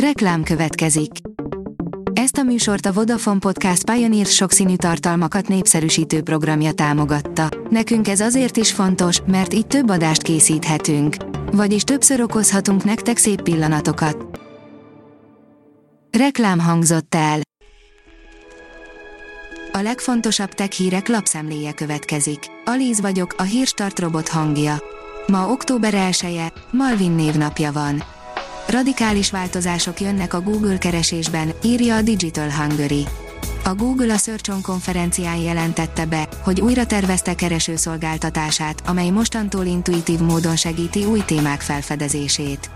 Reklám következik. Ezt a műsort a Vodafone Podcast Pioneer sokszínű tartalmakat népszerűsítő programja támogatta. Nekünk ez azért is fontos, mert így több adást készíthetünk. Vagyis többször okozhatunk nektek szép pillanatokat. Reklám hangzott el. A legfontosabb tech hírek lapszemléje következik. Alíz vagyok, a hírstart robot hangja. Ma október 1 Malvin névnapja van. Radikális változások jönnek a Google keresésben, írja a Digital Hungary. A Google a Search On konferencián jelentette be, hogy újra tervezte keresőszolgáltatását, amely mostantól intuitív módon segíti új témák felfedezését.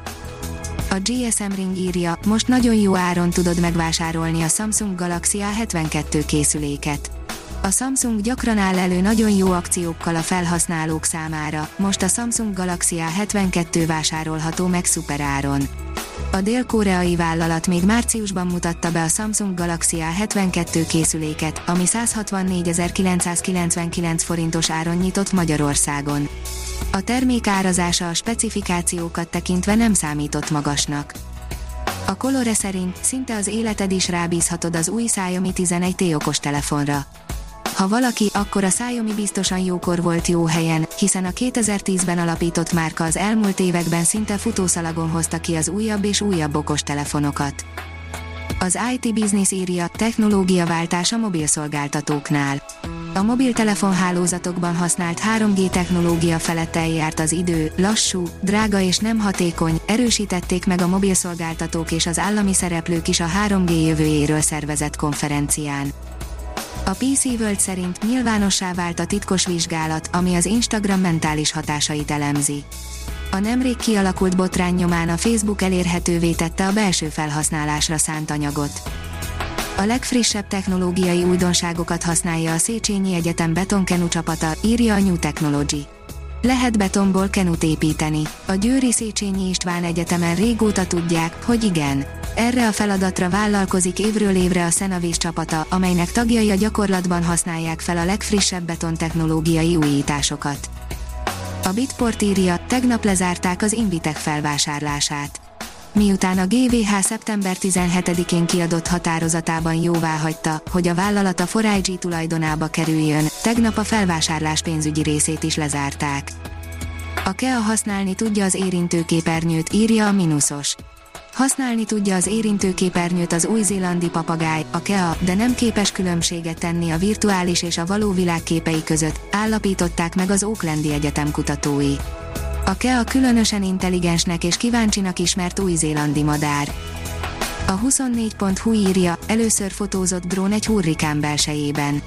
A GSM Ring írja, most nagyon jó áron tudod megvásárolni a Samsung Galaxy A72 készüléket. A Samsung gyakran áll elő nagyon jó akciókkal a felhasználók számára, most a Samsung Galaxy A72 vásárolható meg szuperáron. A dél-koreai vállalat még márciusban mutatta be a Samsung Galaxy A72 készüléket, ami 164.999 forintos áron nyitott Magyarországon. A termék árazása a specifikációkat tekintve nem számított magasnak. A Colore szerint szinte az életed is rábízhatod az új Xiaomi 11T okostelefonra. Ha valaki, akkor a Xiaomi biztosan jókor volt jó helyen, hiszen a 2010-ben alapított márka az elmúlt években szinte futószalagon hozta ki az újabb és újabb okostelefonokat. Az IT Business írja, technológiaváltás a mobilszolgáltatóknál. A mobiltelefon hálózatokban használt 3G technológia felett eljárt az idő, lassú, drága és nem hatékony, erősítették meg a mobilszolgáltatók és az állami szereplők is a 3G jövőjéről szervezett konferencián. A PC World szerint nyilvánossá vált a titkos vizsgálat, ami az Instagram mentális hatásait elemzi. A nemrég kialakult botrány nyomán a Facebook elérhetővé tette a belső felhasználásra szánt anyagot. A legfrissebb technológiai újdonságokat használja a Széchenyi Egyetem betonkenu csapata, írja a New Technology. Lehet betonból kenut építeni. A Győri Széchenyi István Egyetemen régóta tudják, hogy igen. Erre a feladatra vállalkozik évről évre a Szenavis csapata, amelynek tagjai a gyakorlatban használják fel a legfrissebb betontechnológiai újításokat. A Bitport írja, tegnap lezárták az Invitek felvásárlását. Miután a GVH szeptember 17-én kiadott határozatában jóvá hagyta, hogy a vállalat a Forágyi tulajdonába kerüljön, tegnap a felvásárlás pénzügyi részét is lezárták. A KEA használni tudja az érintőképernyőt, írja a Minusos. Használni tudja az érintőképernyőt az új-zélandi papagáj, a KEA, de nem képes különbséget tenni a virtuális és a való világ képei között, állapították meg az Oaklandi Egyetem kutatói. A KEA különösen intelligensnek és kíváncsinak ismert új-zélandi madár. A 24.hu írja, először fotózott drón egy hurrikán belsejében.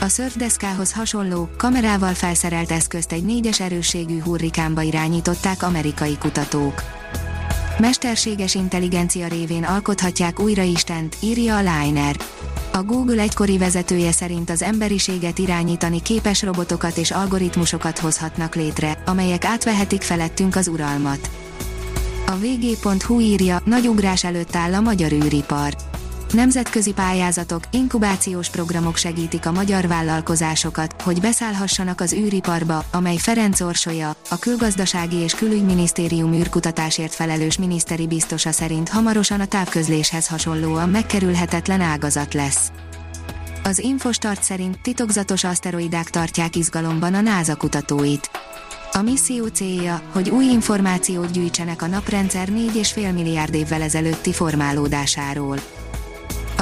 A szörfdeszkához hasonló, kamerával felszerelt eszközt egy négyes erősségű hurrikánba irányították amerikai kutatók. Mesterséges intelligencia révén alkothatják újra Istent, írja a Liner. A Google egykori vezetője szerint az emberiséget irányítani képes robotokat és algoritmusokat hozhatnak létre, amelyek átvehetik felettünk az uralmat. A vg.hu írja, nagy ugrás előtt áll a magyar űripar. Nemzetközi pályázatok, inkubációs programok segítik a magyar vállalkozásokat, hogy beszállhassanak az űriparba, amely Ferenc Orsolya, a Külgazdasági és Külügyminisztérium űrkutatásért felelős miniszteri biztosa szerint hamarosan a távközléshez hasonlóan megkerülhetetlen ágazat lesz. Az Infostart szerint titokzatos aszteroidák tartják izgalomban a NASA kutatóit. A misszió célja, hogy új információt gyűjtsenek a naprendszer 4,5 milliárd évvel ezelőtti formálódásáról.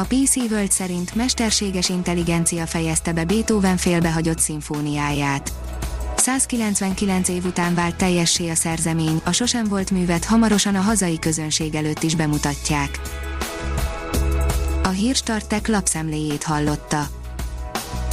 A PC World szerint mesterséges intelligencia fejezte be Beethoven félbehagyott szimfóniáját. 199 év után vált teljessé a szerzemény, a sosem volt művet hamarosan a hazai közönség előtt is bemutatják. A Hírstartek lapszemléjét hallotta.